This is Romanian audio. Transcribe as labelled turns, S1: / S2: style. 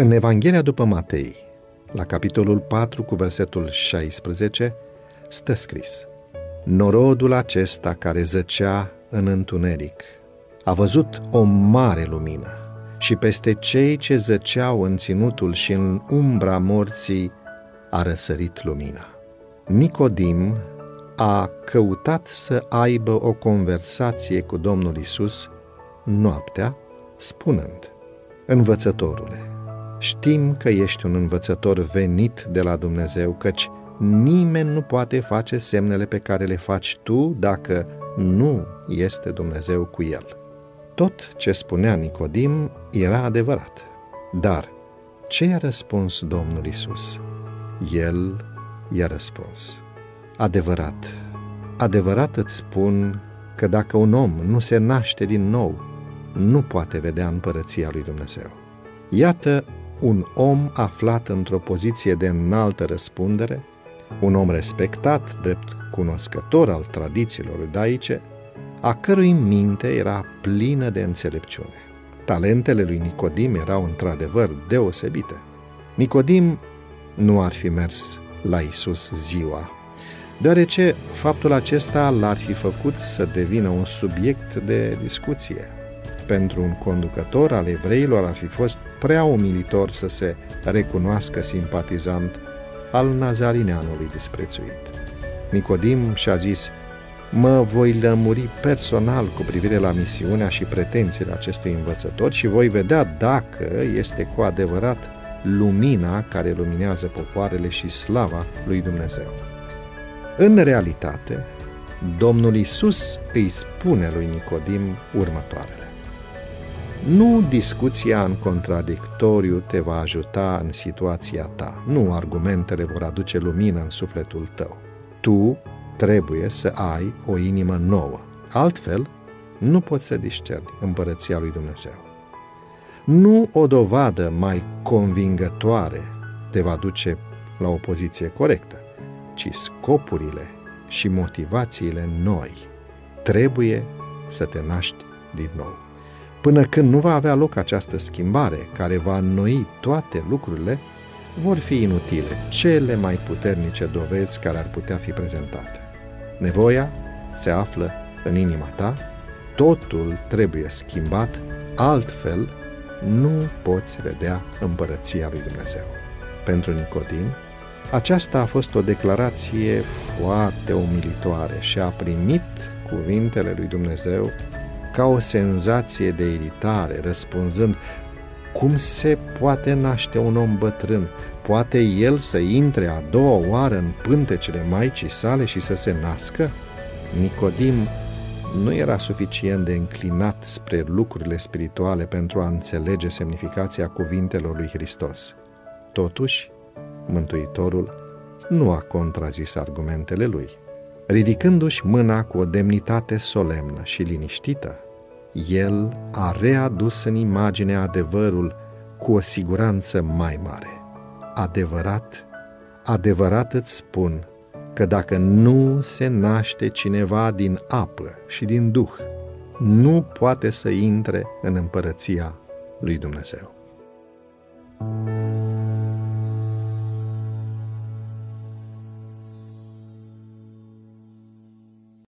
S1: În Evanghelia după Matei, la capitolul 4 cu versetul 16, stă scris Norodul acesta care zăcea în întuneric a văzut o mare lumină și peste cei ce zăceau în ținutul și în umbra morții a răsărit lumina. Nicodim a căutat să aibă o conversație cu Domnul Isus noaptea, spunând, Învățătorule, știm că ești un învățător venit de la Dumnezeu, căci nimeni nu poate face semnele pe care le faci tu dacă nu este Dumnezeu cu el. Tot ce spunea Nicodim era adevărat. Dar ce i-a răspuns Domnul Isus? El i-a răspuns. Adevărat, adevărat îți spun că dacă un om nu se naște din nou, nu poate vedea împărăția lui Dumnezeu. Iată un om aflat într-o poziție de înaltă răspundere, un om respectat, drept cunoscător al tradițiilor daice, a cărui minte era plină de înțelepciune. Talentele lui Nicodim erau într-adevăr deosebite. Nicodim nu ar fi mers la Isus ziua, deoarece faptul acesta l-ar fi făcut să devină un subiect de discuție. Pentru un conducător al evreilor ar fi fost prea umilitor să se recunoască simpatizant al nazarineanului disprețuit. Nicodim și-a zis, mă voi lămuri personal cu privire la misiunea și pretențiile acestui învățător și voi vedea dacă este cu adevărat lumina care luminează popoarele și slava lui Dumnezeu. În realitate, Domnul Isus îi spune lui Nicodim următoarele. Nu discuția în contradictoriu te va ajuta în situația ta, nu argumentele vor aduce lumină în sufletul tău. Tu trebuie să ai o inimă nouă. Altfel, nu poți să discerni împărăția lui Dumnezeu. Nu o dovadă mai convingătoare te va duce la o poziție corectă, ci scopurile și motivațiile noi trebuie să te naști din nou. Până când nu va avea loc această schimbare care va înnoi toate lucrurile, vor fi inutile cele mai puternice dovezi care ar putea fi prezentate. Nevoia se află în inima ta, totul trebuie schimbat, altfel nu poți vedea împărăția lui Dumnezeu. Pentru Nicodim, aceasta a fost o declarație foarte umilitoare și a primit cuvintele lui Dumnezeu ca o senzație de iritare, răspunzând, cum se poate naște un om bătrân? Poate el să intre a doua oară în pântecele Maicii sale și să se nască? Nicodim nu era suficient de înclinat spre lucrurile spirituale pentru a înțelege semnificația cuvintelor lui Hristos. Totuși, Mântuitorul nu a contrazis argumentele lui. Ridicându-și mâna cu o demnitate solemnă și liniștită, el a readus în imagine adevărul cu o siguranță mai mare. Adevărat, adevărat îți spun că dacă nu se naște cineva din apă și din duh, nu poate să intre în împărăția lui Dumnezeu. thank you